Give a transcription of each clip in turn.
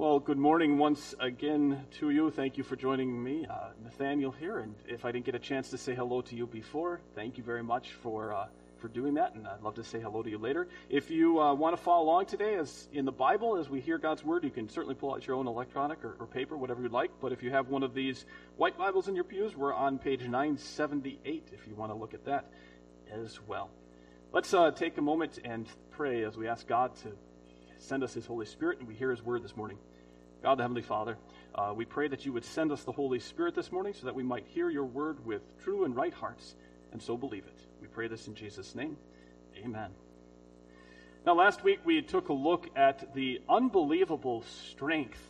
Well, good morning once again to you. Thank you for joining me, uh, Nathaniel here. And if I didn't get a chance to say hello to you before, thank you very much for uh, for doing that. And I'd love to say hello to you later. If you uh, want to follow along today, as in the Bible, as we hear God's word, you can certainly pull out your own electronic or, or paper, whatever you'd like. But if you have one of these white Bibles in your pews, we're on page 978. If you want to look at that as well. Let's uh, take a moment and pray as we ask God to send us His Holy Spirit and we hear His word this morning. God, the Heavenly Father, uh, we pray that you would send us the Holy Spirit this morning so that we might hear your word with true and right hearts and so believe it. We pray this in Jesus' name. Amen. Now, last week we took a look at the unbelievable strength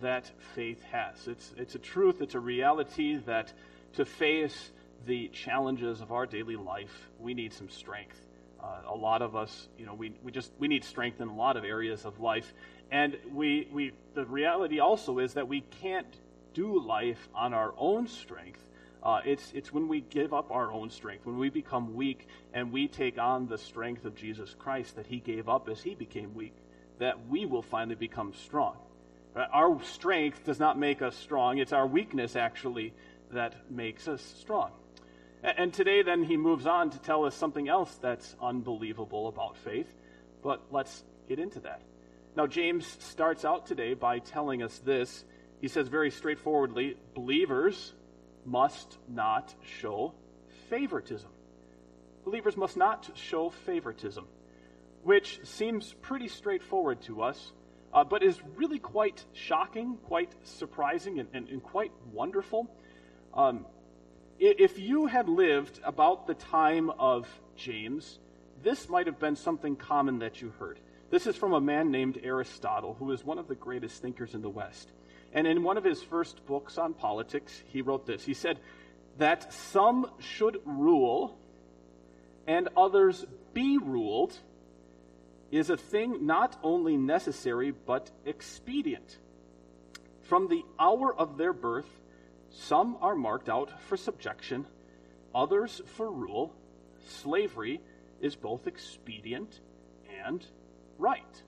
that faith has. It's, it's a truth, it's a reality that to face the challenges of our daily life, we need some strength. Uh, a lot of us, you know, we, we just we need strength in a lot of areas of life, and we, we, the reality also is that we can't do life on our own strength. Uh, it's, it's when we give up our own strength, when we become weak and we take on the strength of Jesus Christ that he gave up as he became weak, that we will finally become strong. Right? Our strength does not make us strong, it's our weakness actually that makes us strong. And today, then, he moves on to tell us something else that's unbelievable about faith. But let's get into that. Now, James starts out today by telling us this. He says very straightforwardly believers must not show favoritism. Believers must not show favoritism, which seems pretty straightforward to us, uh, but is really quite shocking, quite surprising, and, and, and quite wonderful. Um, if you had lived about the time of James, this might have been something common that you heard. This is from a man named Aristotle, who is one of the greatest thinkers in the West. And in one of his first books on politics, he wrote this. He said that some should rule and others be ruled is a thing not only necessary but expedient. From the hour of their birth, some are marked out for subjection, others for rule. Slavery is both expedient and right.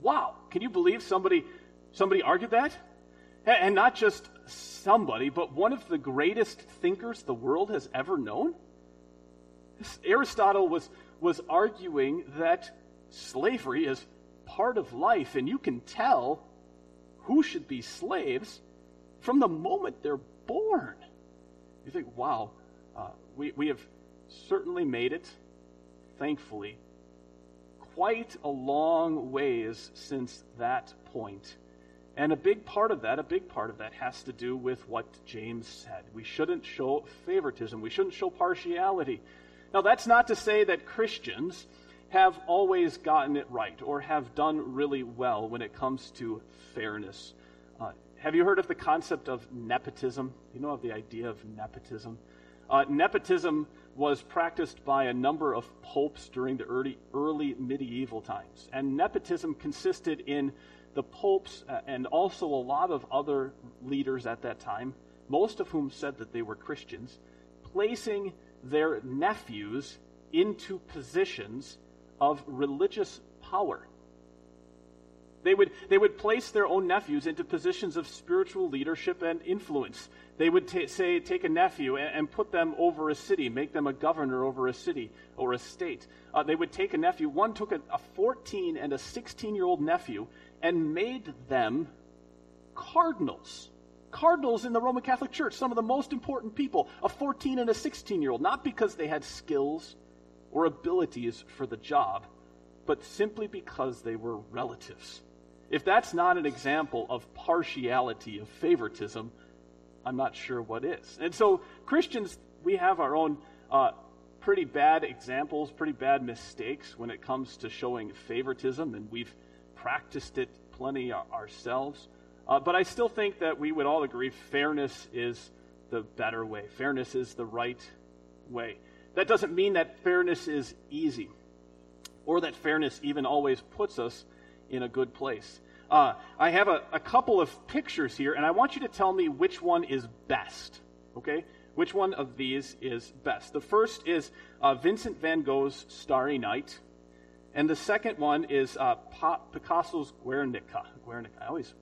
Wow, can you believe somebody somebody argued that? And not just somebody, but one of the greatest thinkers the world has ever known? Aristotle was, was arguing that slavery is part of life, and you can tell who should be slaves from the moment they're born. You think, wow, uh, we, we have certainly made it, thankfully, quite a long ways since that point. And a big part of that, a big part of that has to do with what James said. We shouldn't show favoritism. We shouldn't show partiality. Now, that's not to say that Christians have always gotten it right or have done really well when it comes to fairness. Have you heard of the concept of nepotism? You know of the idea of nepotism? Uh, nepotism was practiced by a number of popes during the early, early medieval times. And nepotism consisted in the popes uh, and also a lot of other leaders at that time, most of whom said that they were Christians, placing their nephews into positions of religious power. They would, they would place their own nephews into positions of spiritual leadership and influence. They would t- say, take a nephew and, and, put them over a city, make them a governor over a city or a state. Uh, they would take a nephew. One took a, a 14 and a 16 year old nephew and made them cardinals. Cardinals in the Roman Catholic Church, some of the most important people, a 14 and a 16 year old, not because they had skills or abilities for the job, but simply because they were relatives. If that's not an example of partiality, of favoritism, I'm not sure what is. And so, Christians, we have our own uh, pretty bad examples, pretty bad mistakes when it comes to showing favoritism, and we've practiced it plenty ourselves. Uh, but I still think that we would all agree fairness is the better way. Fairness is the right way. That doesn't mean that fairness is easy or that fairness even always puts us in a good place. Uh, I have a, a couple of pictures here, and I want you to tell me which one is best. Okay? Which one of these is best? The first is uh, Vincent van Gogh's Starry Night. And the second one is uh, Picasso's Guernica. Guernica. I always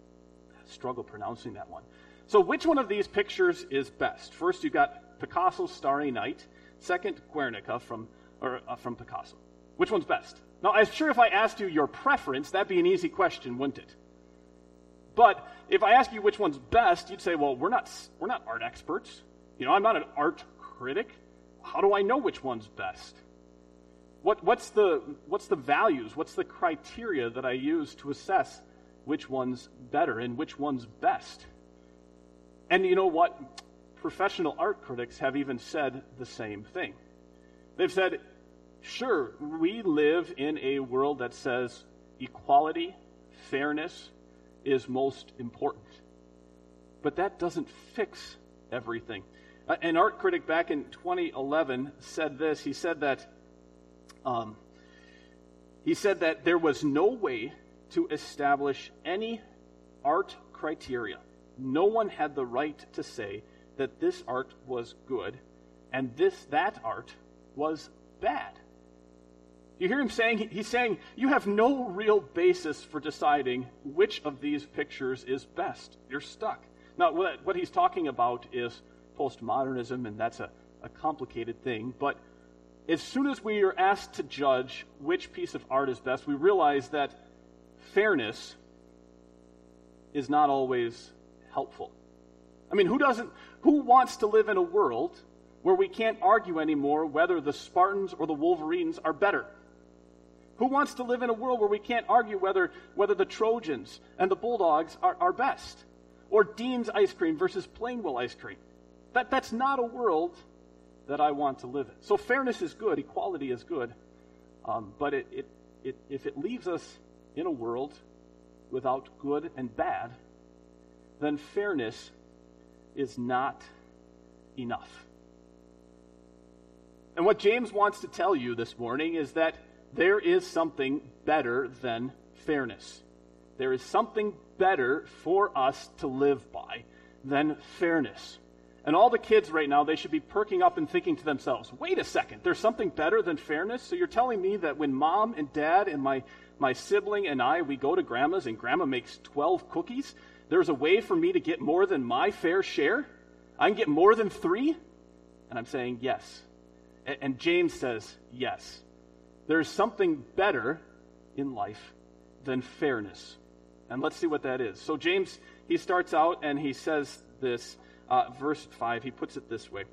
struggle pronouncing that one. So, which one of these pictures is best? First, you've got Picasso's Starry Night. Second, Guernica from, or, uh, from Picasso. Which one's best? Now, I'm sure if I asked you your preference, that'd be an easy question, wouldn't it? But if I ask you which one's best, you'd say, well, we're not, we're not art experts. You know, I'm not an art critic. How do I know which one's best? What, what's, the, what's the values? What's the criteria that I use to assess which one's better and which one's best? And you know what? Professional art critics have even said the same thing. They've said, sure, we live in a world that says equality, fairness is most important. But that doesn't fix everything. An art critic back in 2011 said this. He said that um, he said that there was no way to establish any art criteria. No one had the right to say that this art was good and this that art was bad. You hear him saying he's saying you have no real basis for deciding which of these pictures is best. You're stuck. Now, what, he's talking about is postmodernism, and that's a, a complicated thing, but as soon as we are asked to judge which piece of art is best, we realize that fairness is not always helpful. I mean, who doesn't who wants to live in a world where we can't argue anymore whether the Spartans or the Wolverines are better? Who wants to live in a world where we can't argue whether, whether the Trojans and the Bulldogs are, are best? Or Dean's ice cream versus Plainwell ice cream? That, that's not a world that I want to live in. So fairness is good, equality is good, um, but it, it, it, if it leaves us in a world without good and bad, then fairness is not enough. And what James wants to tell you this morning is that there is something better than fairness. There is something better for us to live by than fairness. And all the kids right now, they should be perking up and thinking to themselves, wait a second, there's something better than fairness? So you're telling me that when mom and dad and my, my sibling and I, we go to grandma's and grandma makes 12 cookies, there's a way for me to get more than my fair share? I can get more than three? And I'm saying yes. And, and James says yes. There's something better in life than fairness. And let's see what that is. So James, he starts out and he says this uh, verse 5, he puts it this way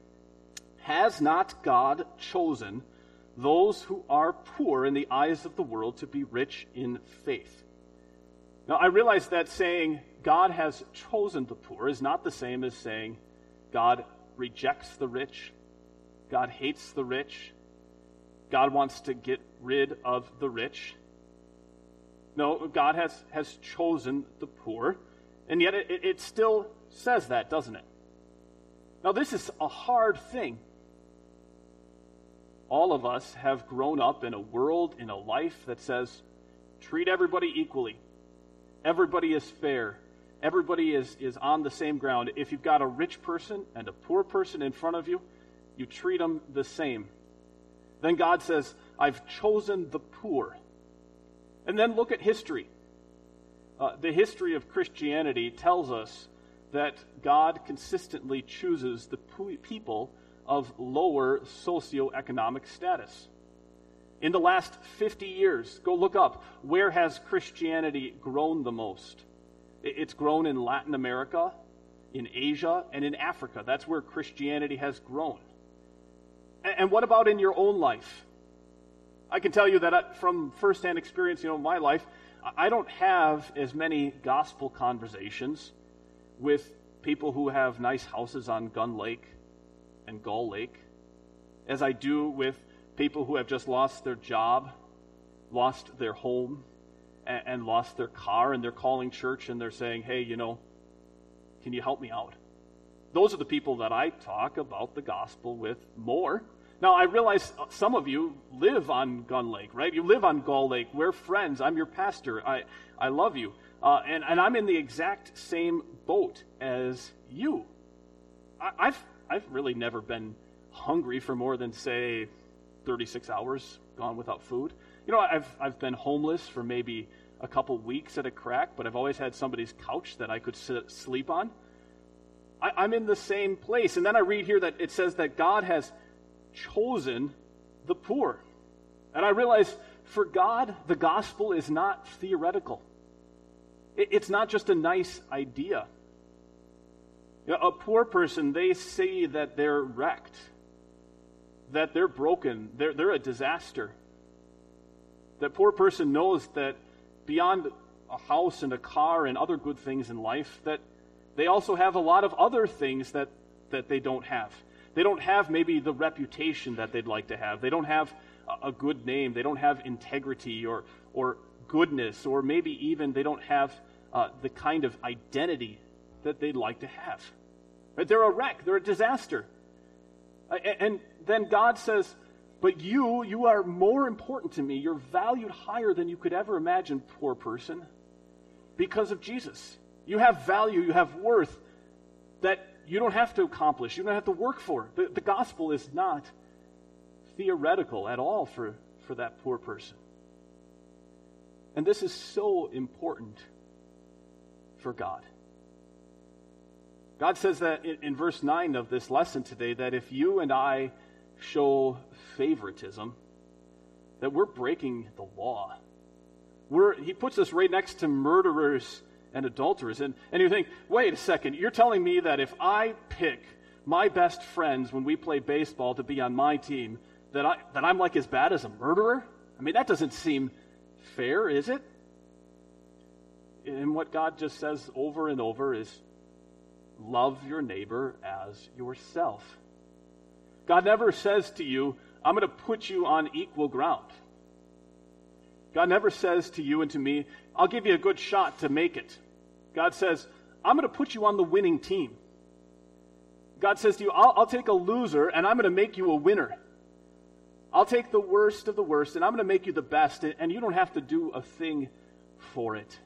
Has not God chosen those who are poor in the eyes of the world to be rich in faith? Now, I realize that saying God has chosen the poor is not the same as saying God rejects the rich, God hates the rich, God wants to get rid of the rich. No, God has, has chosen the poor, and yet it, it still says that, doesn't it? Now, this is a hard thing. All of us have grown up in a world, in a life that says, treat everybody equally. Everybody is fair. Everybody is, is on the same ground. If you've got a rich person and a poor person in front of you, you treat them the same. Then God says, I've chosen the poor. And then look at history. Uh, the history of Christianity tells us that God consistently chooses the people of lower socioeconomic status. In the last 50 years, go look up where has Christianity grown the most? It's grown in Latin America, in Asia, and in Africa. That's where Christianity has grown. And what about in your own life? I can tell you that uh, from firsthand experience, you know, my life, I don't have as many gospel conversations with people who have nice houses on Gun Lake and Gull Lake as I do with people who have just lost their job, lost their home, and lost their car, and they're calling church and they're saying, hey, you know, can you help me out? Those are the people that I talk about the gospel with more. Now, I realize some of you live on Gun Lake, right? You live on Gull Lake. We're friends. I'm your pastor. I, I love you. Uh, and, and I'm in the exact same boat as you. I, I've, I've really never been hungry for more than, say, 36 hours gone without food. You know, I've, I've been homeless for maybe a couple weeks at a crack, but I've always had somebody's couch that I could sit, sleep on. I, I'm in the same place. And then I read here that it says that God has chosen the poor. And I realize for God, the gospel is not theoretical, it's not just a nice idea. You know, a poor person, they say that they're wrecked, that they're broken, they're, they're a disaster. That poor person knows that beyond a house and a car and other good things in life, that they also have a lot of other things that, that they don't have. They don't have maybe the reputation that they'd like to have. They don't have a, good name. They don't have integrity or, or goodness, or maybe even they don't have uh, the kind of identity that they'd like to have. They're a wreck, they're a disaster. And then God says, But you, you are more important to me. You're valued higher than you could ever imagine, poor person, because of Jesus. You have value, you have worth that you don't have to accomplish, you don't have to work for. The, the gospel is not theoretical at all for, for that poor person. And this is so important for God. God says that in, in, verse 9 of this lesson today that if you and I show favoritism, that we're breaking the law. We're, he puts us right next to murderers and adulterers. And, and you think, wait a second, you're telling me that if I pick my best friends when we play baseball to be on my team, that, I, that I'm like as bad as a murderer? I mean, that doesn't seem fair, is it? And what God just says over and over is love your neighbor as yourself. God never says to you, I'm going to put you on equal ground. God never says to you and to me, I'll give you a good shot to make it. God says, I'm going to put you on the winning team. God says to you, I'll, I'll take a loser and I'm going to make you a winner. I'll take the worst of the worst and I'm going to make you the best, and you don't have to do a thing for it.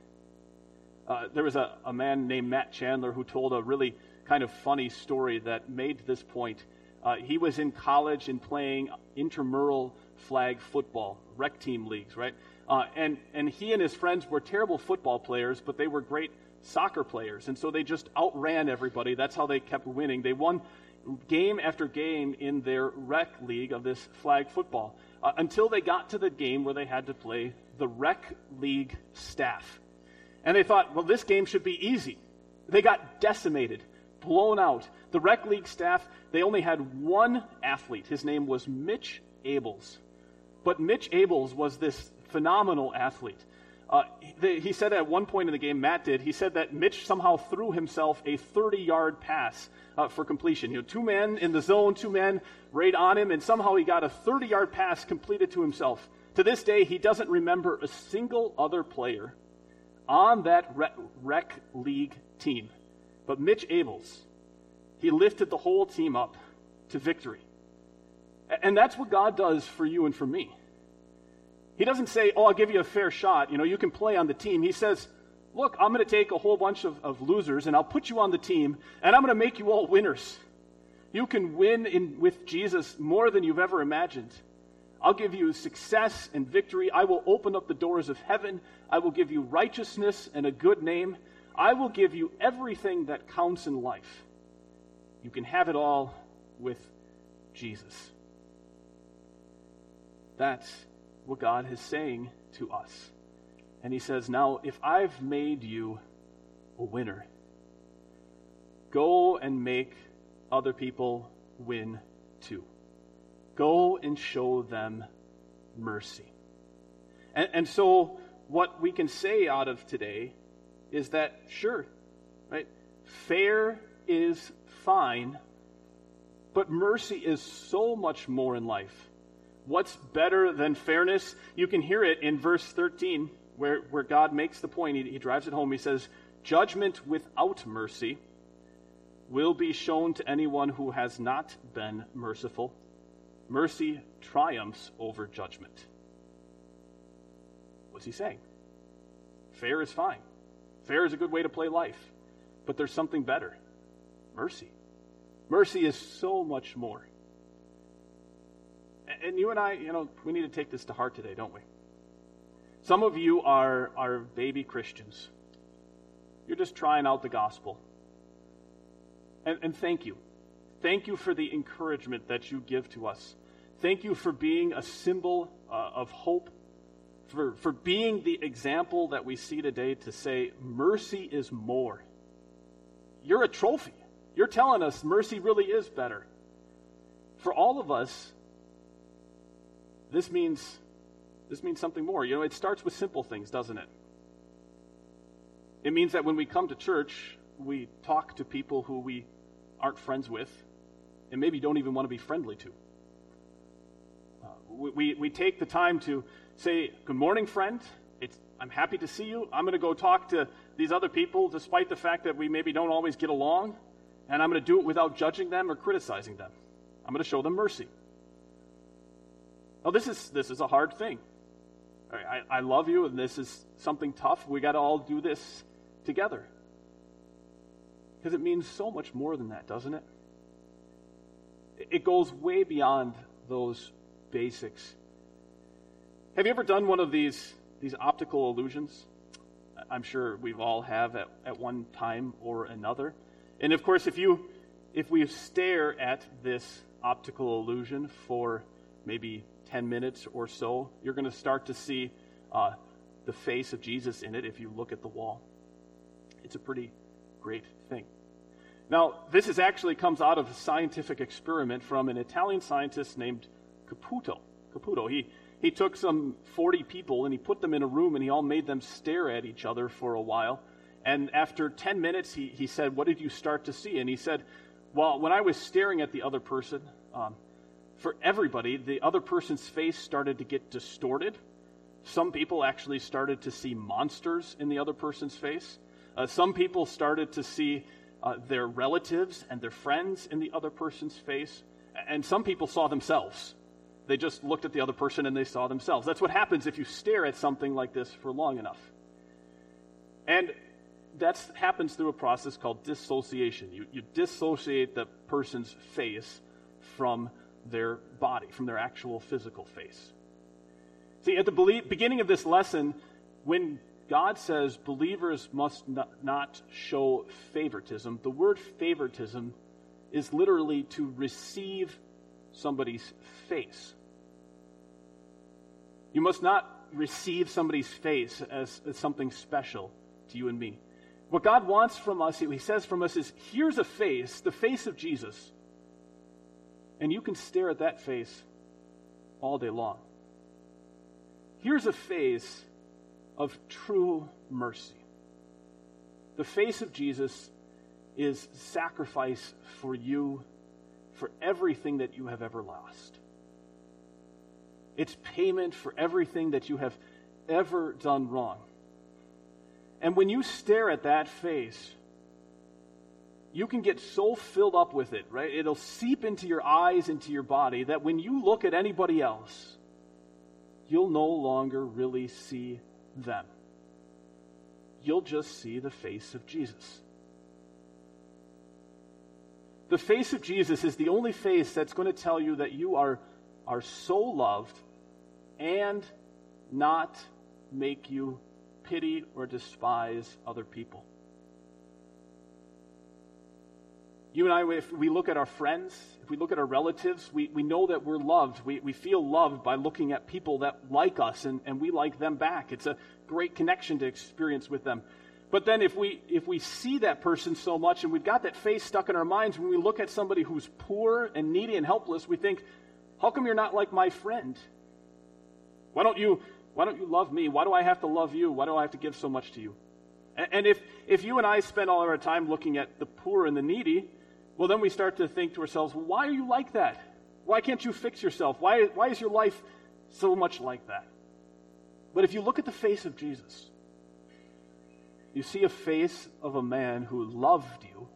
Uh, there was a, a man named Matt Chandler who told a really kind of funny story that made this point. Uh, he was in college and playing intramural flag football, rec team leagues, right? Uh, and, and he and his friends were terrible football players, but they were great soccer players. And so they just outran everybody. That's how they kept winning. They won game after game in their rec league of this flag football uh, until they got to the game where they had to play the rec league staff. And they thought, well, this game should be easy. They got decimated, blown out. The rec league staff, they only had one athlete. His name was Mitch Ables. But Mitch Ables was this phenomenal athlete. Uh, he, said at one point in the game, Matt did, he said that Mitch somehow threw himself a 30 yard pass uh, for completion. You know, two men in the zone, two men right on him, and somehow he got a 30 yard pass completed to himself. To this day, he doesn't remember a single other player on that rec, league team. But Mitch Ables, he lifted the whole team up to victory. And that's what God does for you and for me. He doesn't say, Oh, I'll give you a fair shot. You know, you can play on the team. He says, Look, I'm going to take a whole bunch of, of losers and I'll put you on the team and I'm going to make you all winners. You can win in, with Jesus more than you've ever imagined. I'll give you success and victory. I will open up the doors of heaven. I will give you righteousness and a good name. I will give you everything that counts in life. You can have it all with Jesus. That's what God is saying to us. And He says, Now, if I've made you a winner, go and make other people win too. Go and show them mercy. And, and so, what we can say out of today is that, sure, right? Fair is fine, but mercy is so much more in life. What's better than fairness? You can hear it in verse 13, where, where God makes the point. He, he drives it home. He says, Judgment without mercy will be shown to anyone who has not been merciful. Mercy triumphs over judgment. What's he saying? Fair is fine. Fair is a good way to play life. But there's something better mercy. Mercy is so much more. And you and I, you know, we need to take this to heart today, don't we? Some of you are, are baby Christians. You're just trying out the gospel. And, and thank you. Thank you for the encouragement that you give to us. Thank you for being a symbol uh, of hope, for, for being the example that we see today to say, mercy is more. You're a trophy. You're telling us mercy really is better. For all of us, this means this means something more. You know, it starts with simple things, doesn't it? It means that when we come to church, we talk to people who we aren't friends with and maybe don't even want to be friendly to. Uh, we, we, we take the time to say, Good morning, friend. It's, I'm happy to see you. I'm going to go talk to these other people, despite the fact that we maybe don't always get along, and I'm going to do it without judging them or criticizing them. I'm going to show them mercy. Now, this is, this is a hard thing. I, I love you, and this is something tough. We got to all do this together. Because it means so much more than that, doesn't it? It goes way beyond those basics. Have you ever done one of these, these optical illusions? I'm sure we've all have at, at one time or another. And of course, if you if we stare at this optical illusion for maybe 10 minutes or so, you're going to start to see uh, the face of Jesus in it if you look at the wall. It's a pretty great thing. Now, this is actually comes out of a scientific experiment from an Italian scientist named Caputo. Caputo. He, he took some 40 people and he put them in a room and he all made them stare at each other for a while. And after 10 minutes, he, he said, What did you start to see? And he said, Well, when I was staring at the other person, um, for everybody, the other person's face started to get distorted. Some people actually started to see monsters in the other person's face. Uh, some people started to see uh, their relatives and their friends in the other person's face. And some people saw themselves. They just looked at the other person and they saw themselves. That's what happens if you stare at something like this for long enough. And that happens through a process called dissociation. You, you dissociate the person's face from their body, from their actual physical face. See, at the beginning of this lesson, when God says believers must not show favoritism, the word favoritism is literally to receive somebody's face. You must not receive somebody's face as, as something special to you and me. What God wants from us, He says from us, is here's a face, the face of Jesus and you can stare at that face all day long. Here's a face of true mercy. The face of Jesus is sacrifice for you for everything that you have ever lost. It's payment for everything that you have ever done wrong. And when you stare at that face, you can get so filled up with it, right? It'll seep into your eyes, into your body, that when you look at anybody else, you'll no longer really see them. You'll just see the face of Jesus. The face of Jesus is the only face that's going to tell you that you are, are so loved and not make you pity or despise other people. You and I, if we look at our friends, if we look at our relatives, we, we know that we're loved. We, we feel loved by looking at people that like us and, and we like them back. It's a great connection to experience with them. But then if we, if we see that person so much and we've got that face stuck in our minds, when we look at somebody who's poor and needy and helpless, we think, how come you're not like my friend? Why don't you, why don't you love me? Why do I have to love you? Why do I have to give so much to you? And, if, if you and I spend all our time looking at the poor and the needy, well, then we start to think to ourselves, why are you like that? Why can't you fix yourself? Why, why is your life so much like that? But if you look at the face of Jesus, you see a face of a man who loved you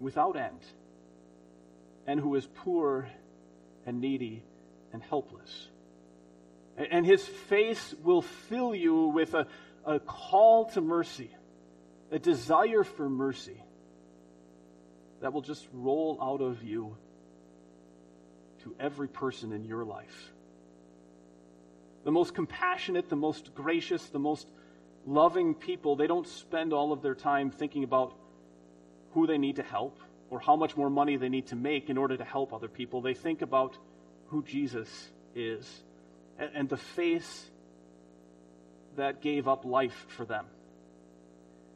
without end and who is poor and needy and helpless. And his face will fill you with a, a call to mercy, a desire for mercy that will just roll out of you to every person in your life. The most compassionate, the most gracious, the most loving people, they don't spend all of their time thinking about who they need to help or how much more money they need to make in order to help other people. They think about who Jesus is and, the face that gave up life for them.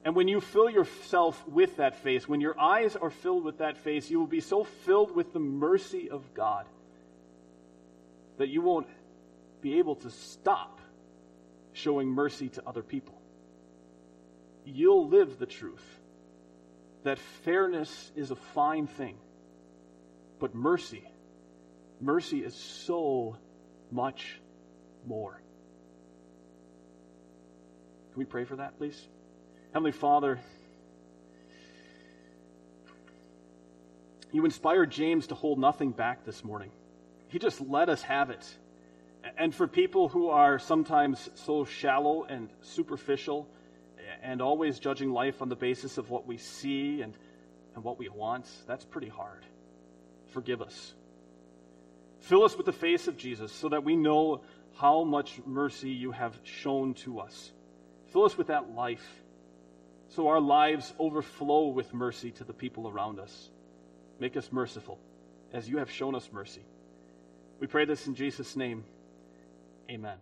And when you fill yourself with that face, when your eyes are filled with that face, you will be so filled with the mercy of God that you won't be able to stop showing mercy to other people. You'll live the truth that fairness is a fine thing, but mercy, mercy is so much more. Can we pray for that, please? Heavenly Father, you inspired James to hold nothing back this morning. He just let us have it. And for people who are sometimes so shallow and superficial and always judging life on the basis of what we see and, and what we want, that's pretty hard. Forgive us. Fill us with the face of Jesus so that we know how much mercy you have shown to us. Fill us with that life so our lives overflow with mercy to the people around us. Make us merciful as you have shown us mercy. We pray this in Jesus' name. Amen.